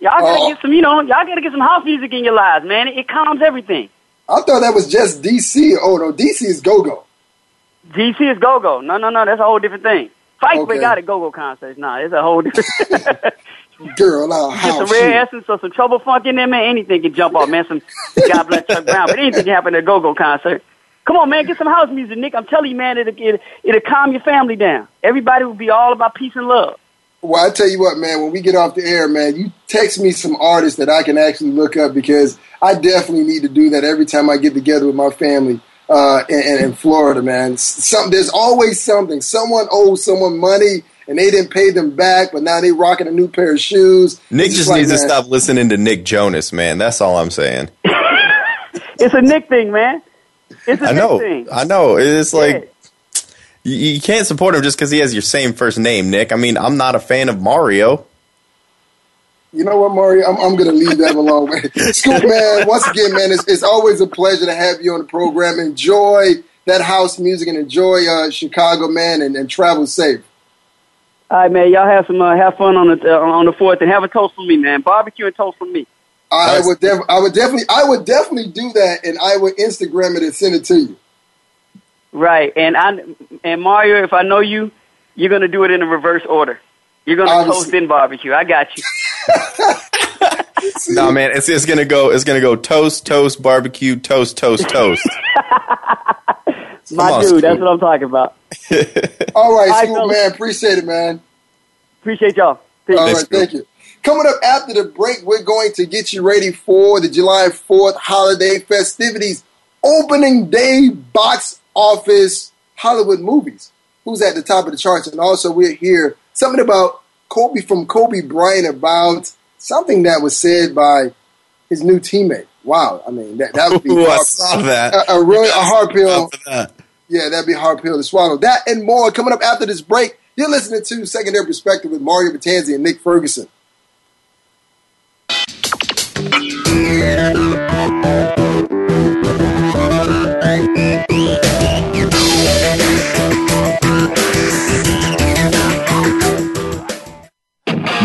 Y'all gotta Oh. get some, you know, y'all gotta get some house music in your lives, man. It, it calms everything. I thought that was just DC. Oh, no, DC is go go. DC is go go. No, no, no. That's a whole different thing. Fight Okay. we got at go go concerts. Nah, it's a whole different. Girl, I'll Get some rare essence or some trouble funk in there, man. Anything can jump off, man. Some God bless Chuck Brown, but anything can happen at a go go concert. Come on, man. Get some house music, Nick. I'm telling you, man. It'll, it'll, it'll calm your family down. Everybody will be all about peace and love. Well, I tell you what, man. When we get off the air, man, you text me some artists that I can actually look up because I definitely need to do that every time I get together with my family uh, in, in, in Florida, man. Some, there's always something. Someone owes someone money and they didn't pay them back, but now they rocking a new pair of shoes. Nick It's just like, needs to stop listening to Nick Jonas, man. That's all I'm saying. It's a Nick thing, man. It's a I Nick know. thing. I know. It's Yeah. like you, you can't support him just because he has your same first name, Nick. I mean, I'm not a fan of Mario. You know what, Mario? I'm, I'm going to leave that alone. Scoop, man, once again, man, it's, it's always a pleasure to have you on the program. Enjoy that house music and enjoy uh, Chicago, man, and, and travel safe. All right, man. Y'all have some uh, have fun on the uh, on the fourth and have a toast for me, man. Barbecue and toast for me. I Nice. would, def- I would definitely, I would definitely do that, and I would Instagram it and send it to you. Right, and I and Mario, if I know you, you're gonna do it in a reverse order. You're gonna Obviously. toast in barbecue. I got you. No, man, it's it's gonna go. It's gonna go toast, toast, barbecue, toast, toast, toast. My on, dude, that's what I'm talking about. All right, right, Scoop, man, appreciate it, man. Appreciate y'all. Peace. All Thanks, thank you. Coming up after the break, we're going to get you ready for the July 4th holiday festivities, opening day box office Hollywood movies. Who's at the top of the charts? And also, we'll hear something about Kobe from Kobe Bryant about something that was said by his new teammate. Wow, I mean that that would be Ooh, I saw that. a, a really a hard pill. That. Yeah, that'd be a hard pill to swallow. That and more coming up after this break. You're listening to Secondary Perspective with Mario Batanzi and Nick Ferguson.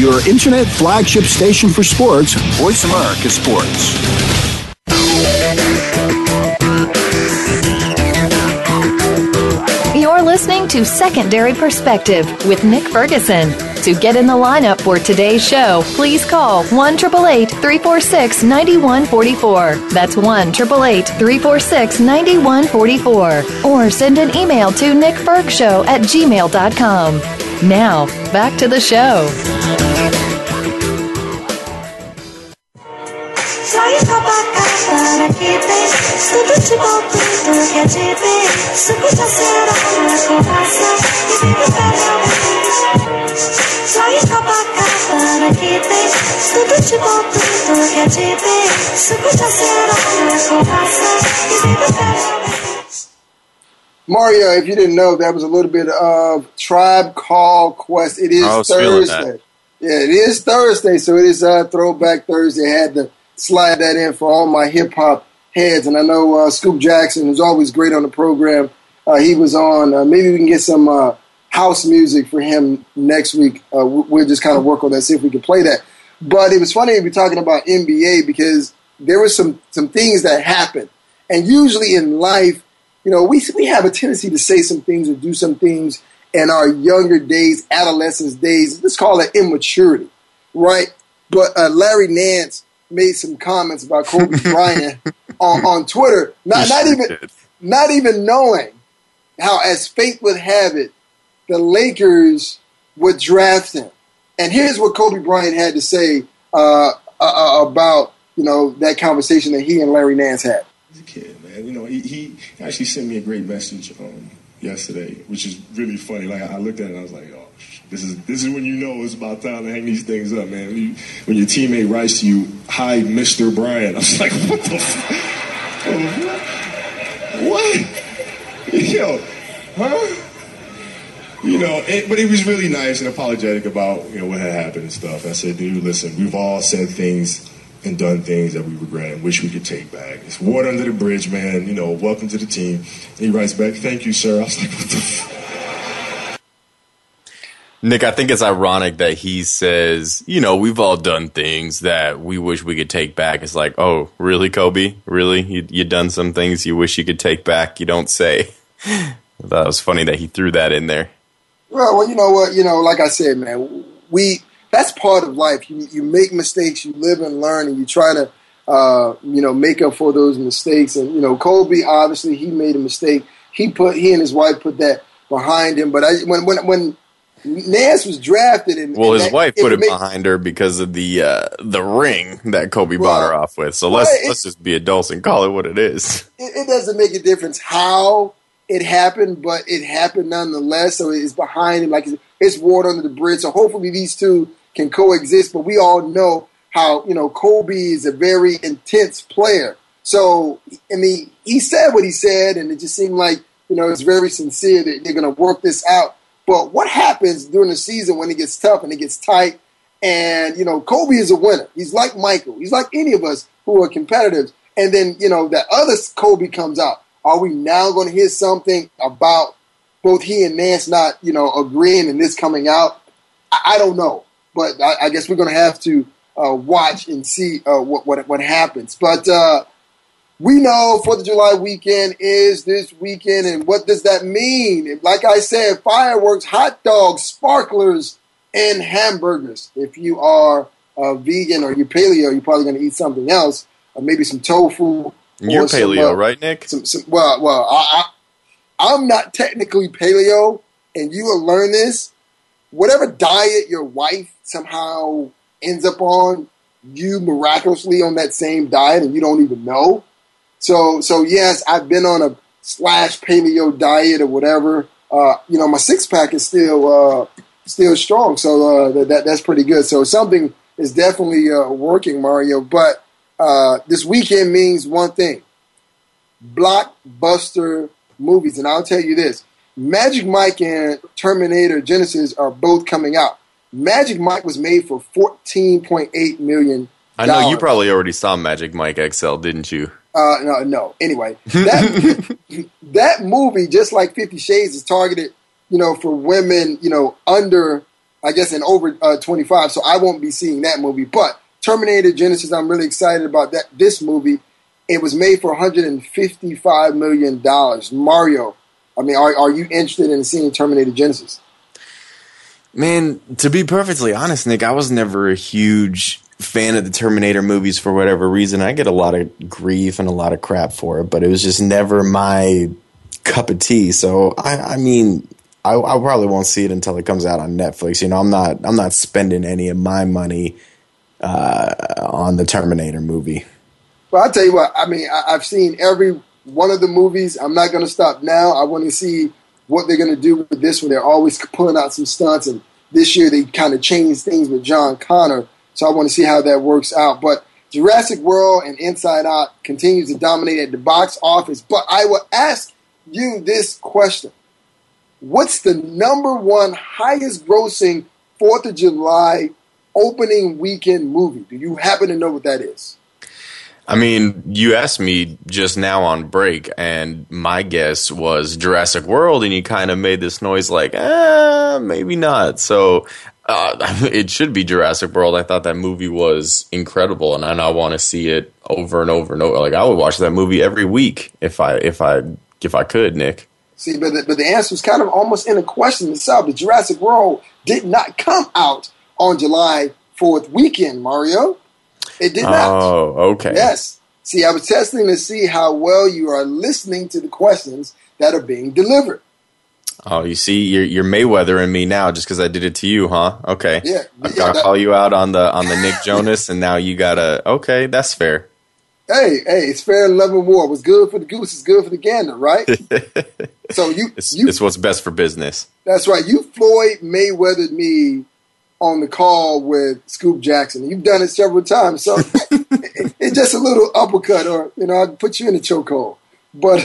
Your internet flagship station for sports, Voice America Sports. You're listening to Secondary Perspective with Nick Ferguson. To get in the lineup for today's show, please call 1 346 9144. That's 1 346 9144. Or send an email to nickfergshow at gmail.com. Now, back to the show. Será na conversa vive felizmente Soy papá para que te Tudo de bom, tudo que é de bem Escuta será na conversa vive felizmente Mario, if you didn't know, that was a little bit of Tribe Called Quest. It is Thursday. Yeah, it is Thursday, so it is uh, Throwback Thursday. I had to slide that in for all my hip hop heads, and I know uh, Scoop Jackson, who's always great on the program, uh, he was on. Uh, maybe we can get some uh, house music for him next week. Uh, we- we'll just kind of work on that, see if we can play that. But it was funny to be talking about NBA because there were some some things that happened, and usually in life, you know, we we have a tendency to say some things or do some things in our younger days, adolescence days. Let's call it immaturity, right? But uh, Larry Nance made some comments about Kobe Bryant on, on Twitter, not not even not even knowing how, as fate would have it, the Lakers would draft him. And here's what Kobe Bryant had to say uh, uh, about you know that conversation that he and Larry Nance had. He's a kid, man. You know, he, he actually sent me a great message um, yesterday, which is really funny. Like I looked at it and I was like, oh, sh- this is this is when you know it's about time to hang these things up, man. When, you, when your teammate writes to you, "Hi, Mr. Bryant," I was like, what the. F- what? Yo, huh? You know, it, but it was really nice and apologetic about you know what had happened and stuff. I said, dude, listen, we've all said things and done things that we regret and wish we could take back. It's water under the bridge, man. You know, welcome to the team. And he writes back, thank you, sir. I was like, what the. F-? Nick, I think it's ironic that he says, you know, we've all done things that we wish we could take back. It's like, oh, really, Kobe? Really? You, you done some things you wish you could take back? You don't say. It was funny that he threw that in there. Well, well, you know what? You know, like I said, man, we that's part of life. You you make mistakes, you live and learn, and you try to uh, you know make up for those mistakes. And you know, Kobe obviously he made a mistake. He put he and his wife put that behind him. But I, when when when Nance was drafted, and Well, and his wife put it behind her because of the uh, the ring that Kobe bought her off with. So let's it- let's just be adults and call it what it is. it, it doesn't make a difference how it happened, but it happened nonetheless. So it's behind him, like it's, it's water under the bridge. So hopefully these two can coexist. But we all know how you know Kobe is a very intense player. So I mean, he said what he said, and it just seemed like you know it's very sincere that they're going to work this out. But what happens during the season when it gets tough and it gets tight? And you know, Kobe is a winner. He's like Michael. He's like any of us who are competitors. And then you know that other Kobe comes out. Are we now going to hear something about both he and Nance not you know agreeing and this coming out? I, I don't know, but I, I guess we're going to have to uh, watch and see uh, what, what what happens. But uh, we know Fourth of July weekend is this weekend, and what does that mean? Like I said, fireworks, hot dogs, sparklers, and hamburgers. If you are a vegan or you're paleo, you're probably going to eat something else, or maybe some tofu. You're or some, paleo, uh, right, Nick? Some, some, well, well, I, I, I'm not technically paleo, and you will learn this. Whatever diet your wife somehow ends up on, you miraculously on that same diet, and you don't even know. So, so yes, I've been on a slash paleo diet or whatever. Uh, you know, my six pack is still uh, still strong, so uh, that, that that's pretty good. So something is definitely uh, working, Mario. But uh, this weekend means one thing: blockbuster movies. And I'll tell you this: Magic Mike and Terminator Genisys are both coming out. Magic Mike was made for fourteen point eight million. I know you probably already saw Magic Mike XL, didn't you? Uh, no, no. Anyway, that that movie, just like Fifty Shades, is targeted, you know, for women, you know, under, I guess, and over uh, twenty five. So I won't be seeing that movie. But Terminator Genisys, I'm really excited about that. This movie, it was made for 155 million dollars. Mario, I mean, are are you interested in seeing Terminator Genisys? Man, to be perfectly honest, Nick, I was never a huge fan of the Terminator movies for whatever reason. I get a lot of grief and a lot of crap for it, but it was just never my cup of tea. So I, I mean, I, I probably won't see it until it comes out on Netflix. You know, I'm not I'm not spending any of my money uh, on the Terminator movie. Well, I'll tell you what. I mean, I, I've seen every one of the movies. I'm not going to stop now. I want to see what they're going to do with this one. They're always pulling out some stunts, and this year they kind of changed things with John Connor. So I want to see how that works out. But Jurassic World and Inside Out continues to dominate at the box office. But I will ask you this question: What's the number one highest grossing Fourth of July opening weekend movie? Do you happen to know what that is? I mean, you asked me just now on break, and my guess was Jurassic World, and you kind of made this noise like, ah, maybe not. So uh, it should be Jurassic World. I thought that movie was incredible, and I, and I want to see it over and over and over. Like I would watch that movie every week if I if I if I could, Nick. See, but the, but the answer is kind of almost in a question itself. The Jurassic World did not come out on July 4th weekend, Mario. It did not. Oh, okay. Yes. See, I was testing to see how well you are listening to the questions that are being delivered. Oh, you see, you're, you're Mayweather and me now just because I did it to you, huh? Okay. Yeah. I've got to call you out on the on the Nick Jonas, and now you gotta. Okay, that's fair. hey, hey, it's fair and love and war. What's good for the goose is good for the gander, right? so you, It's, you, it's what's best for business. that's right. You Floyd Mayweathered me on the call with Scoop Jackson. You've done it several times, so it, it's just a little uppercut, or you know, I put you in a chokehold. But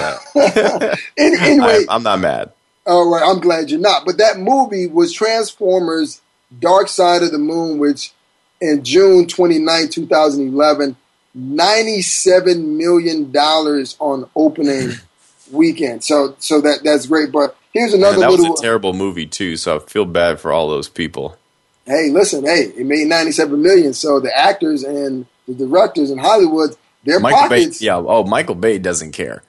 any- anyway, I, I'm not mad. All right, I'm glad you're not. But that movie was Transformers Dark Side of the Moon, which in June 29, 2011, $97 million on opening weekend. So so that that's great. But here's another Man, that little was a terrible movie too, so I feel bad for all those people. hey, listen, hey, it made 97 million. So the actors and the directors in Hollywood, their Michael Bay, pockets. yeah. Oh, Michael Bay doesn't care.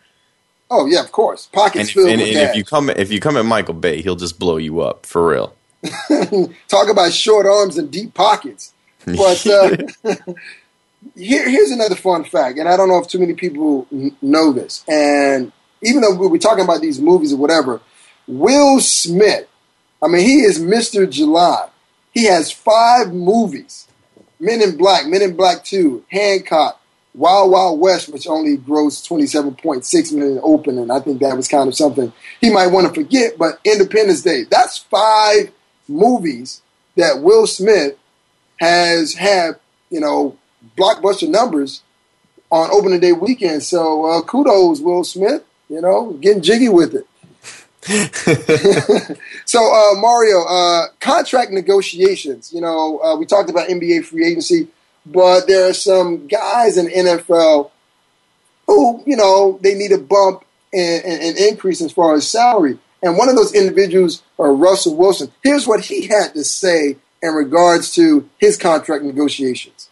Oh yeah, of course. Pockets And, if, filled and, with and cash. if you come if you come at Michael Bay, he'll just blow you up for real. Talk about short arms and deep pockets. But uh, here, here's another fun fact, and I don't know if too many people n- know this. And even though we're talking about these movies or whatever, Will Smith, I mean, he is Mr. July. He has five movies Men in Black, Men in Black 2, Hancock, Wild Wild West, which only grossed 27.6 million opening. I think that was kind of something he might want to forget, but Independence Day, that's five movies that Will Smith has had, you know, blockbuster numbers on opening day weekend. So uh, kudos, Will Smith, you know, getting jiggy with it. so uh, Mario, uh, contract negotiations. You know, uh, we talked about NBA free agency, but there are some guys in NFL who, you know, they need a bump and an increase as far as salary. And one of those individuals are Russell Wilson. Here's what he had to say in regards to his contract negotiations.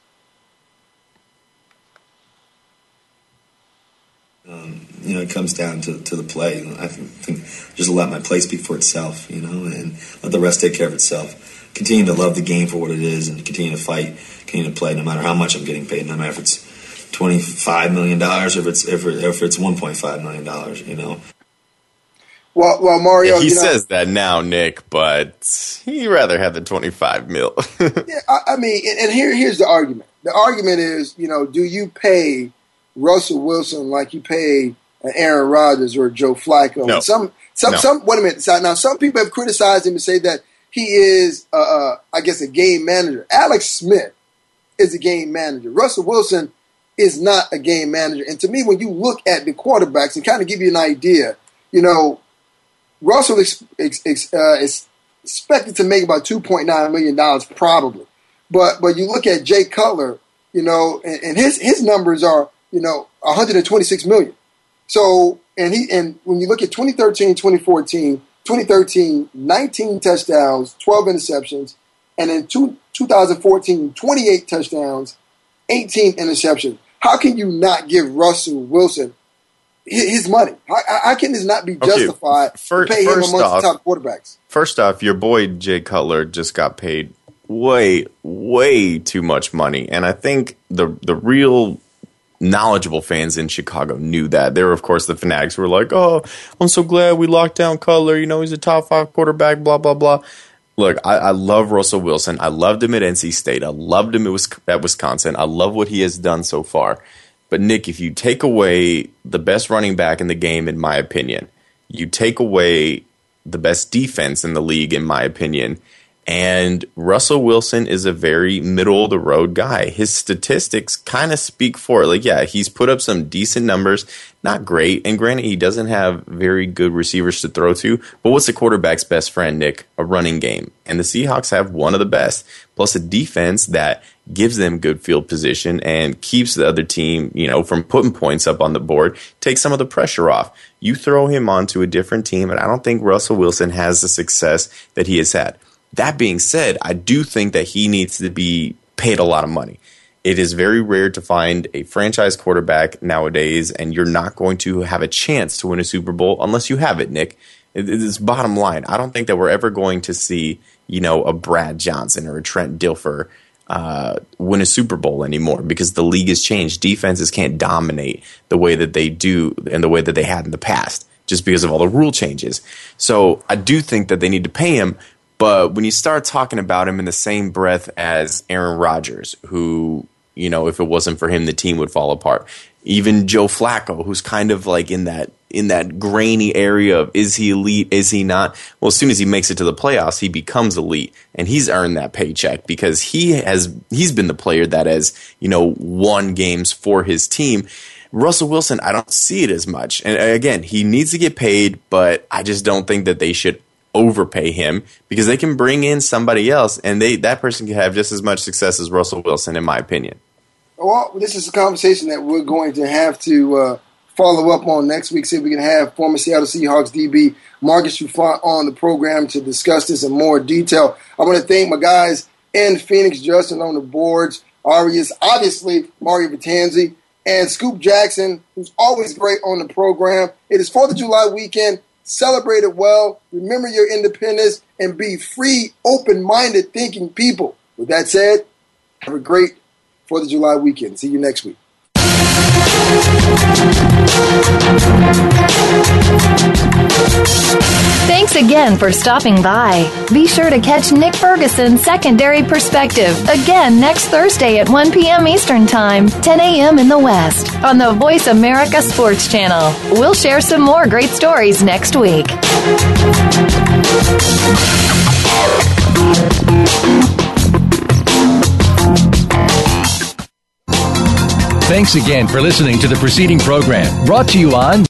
Um, you know, it comes down to, to the play. I think just let my play speak for itself, you know, and let the rest take care of itself. Continue to love the game for what it is and continue to fight, continue to play no matter how much I'm getting paid, no matter if it's $25 million if it's, if, if it's $1.5 million, you know. Well, well, Mario, Yeah, he you know, says that now, Nick, but he'd rather have the twenty five mil. yeah, I, I mean, and, and here, here's the argument. The argument is, you know, do you pay Russell Wilson like you pay an Aaron Rodgers or Joe Flacco? No. Some, some, No. some. Wait a minute. Now, some people have criticized him and say that he is, uh, uh, I guess, a game manager. Alex Smith is a game manager. Russell Wilson is not a game manager. And to me, when you look at the quarterbacks and kind of give you an idea, you know, Russell uh, is expected to make about two point nine million dollars probably, but but you look at Jay Cutler, you know, and, and his his numbers are you know one hundred and twenty six million. So and he and when you look at 2013, 2014, 2013, 19 touchdowns, 12 interceptions, and in two, 2014, 28 touchdowns, 18 interceptions. How can you not give Russell Wilson his money? How, how can this not be Okay, justified to pay him first amongst off- the top quarterbacks? First off, your boy Jay Cutler just got paid way, way too much money, and I think the the real knowledgeable fans in Chicago knew that. There were, of course, the fanatics who were like, "Oh, I'm so glad we locked down Cutler. You know, he's a top five quarterback." Blah blah blah. Look, I, I love Russell Wilson. I loved him at NC State. I loved him at, at Wisconsin. I love what he has done so far. But Nick, if you take away the best running back in the game, in my opinion, you take away the best defense in the league, in my opinion, And Russell Wilson is a very middle of the road guy. His statistics kind of speak for it. Like, yeah, he's put up some decent numbers, not great. And granted, he doesn't have very good receivers to throw to. But what's the quarterback's best friend, Nick? A running game. And the Seahawks have one of the best, plus a defense that gives them good field position and keeps the other team, you know, from putting points up on the board, takes some of the pressure off. You throw him onto a different team, and I don't think Russell Wilson has the success that he has had. That being said, I do think that he needs to be paid a lot of money. It is very rare to find a franchise quarterback nowadays, and you're not going to have a chance to win a Super Bowl unless you have it, Nick. It- It's bottom line. I don't think that we're ever going to see, you know, a Brad Johnson or a Trent Dilfer uh, win a Super Bowl anymore because the league has changed. Defenses can't dominate the way that they do and the way that they had in the past just because of all the rule changes. So I do think that they need to pay him. But when you start talking about him in the same breath as Aaron Rodgers, who, you know, if it wasn't for him, the team would fall apart. Even Joe Flacco, who's kind of like in that in that grainy area of is he elite, is he not? Well, as soon as he makes it to the playoffs, he becomes elite, and he's earned that paycheck because he has he's been the player that has you know won games for his team. Russell Wilson, I don't see it as much, and again, he needs to get paid, but I just don't think that they should overpay him because they can bring in somebody else, and they that person can have just as much success as Russell Wilson, in my opinion. Well, this is a conversation that we're going to have to uh, follow up on next week. See if we can have former Seattle Seahawks DB Marcus Trufant on the program to discuss this in more detail. I want to thank my guys in Phoenix, Justin on the boards, Arias, obviously Mario Vitanzi, and Scoop Jackson, who's always great on the program. It is 4th of July weekend. Celebrate it well. Remember your independence and be free, open minded thinking people. With that said, have a great 4th of July weekend. See you next week. Thanks again for stopping by. Be sure to catch Nick Ferguson's Secondary Perspective again next Thursday at 1 p.m. Eastern Time, 10 a.m. in the West on the Voice America Sports Channel. We'll share some more great stories next week. Thanks again for listening to the preceding program brought to you on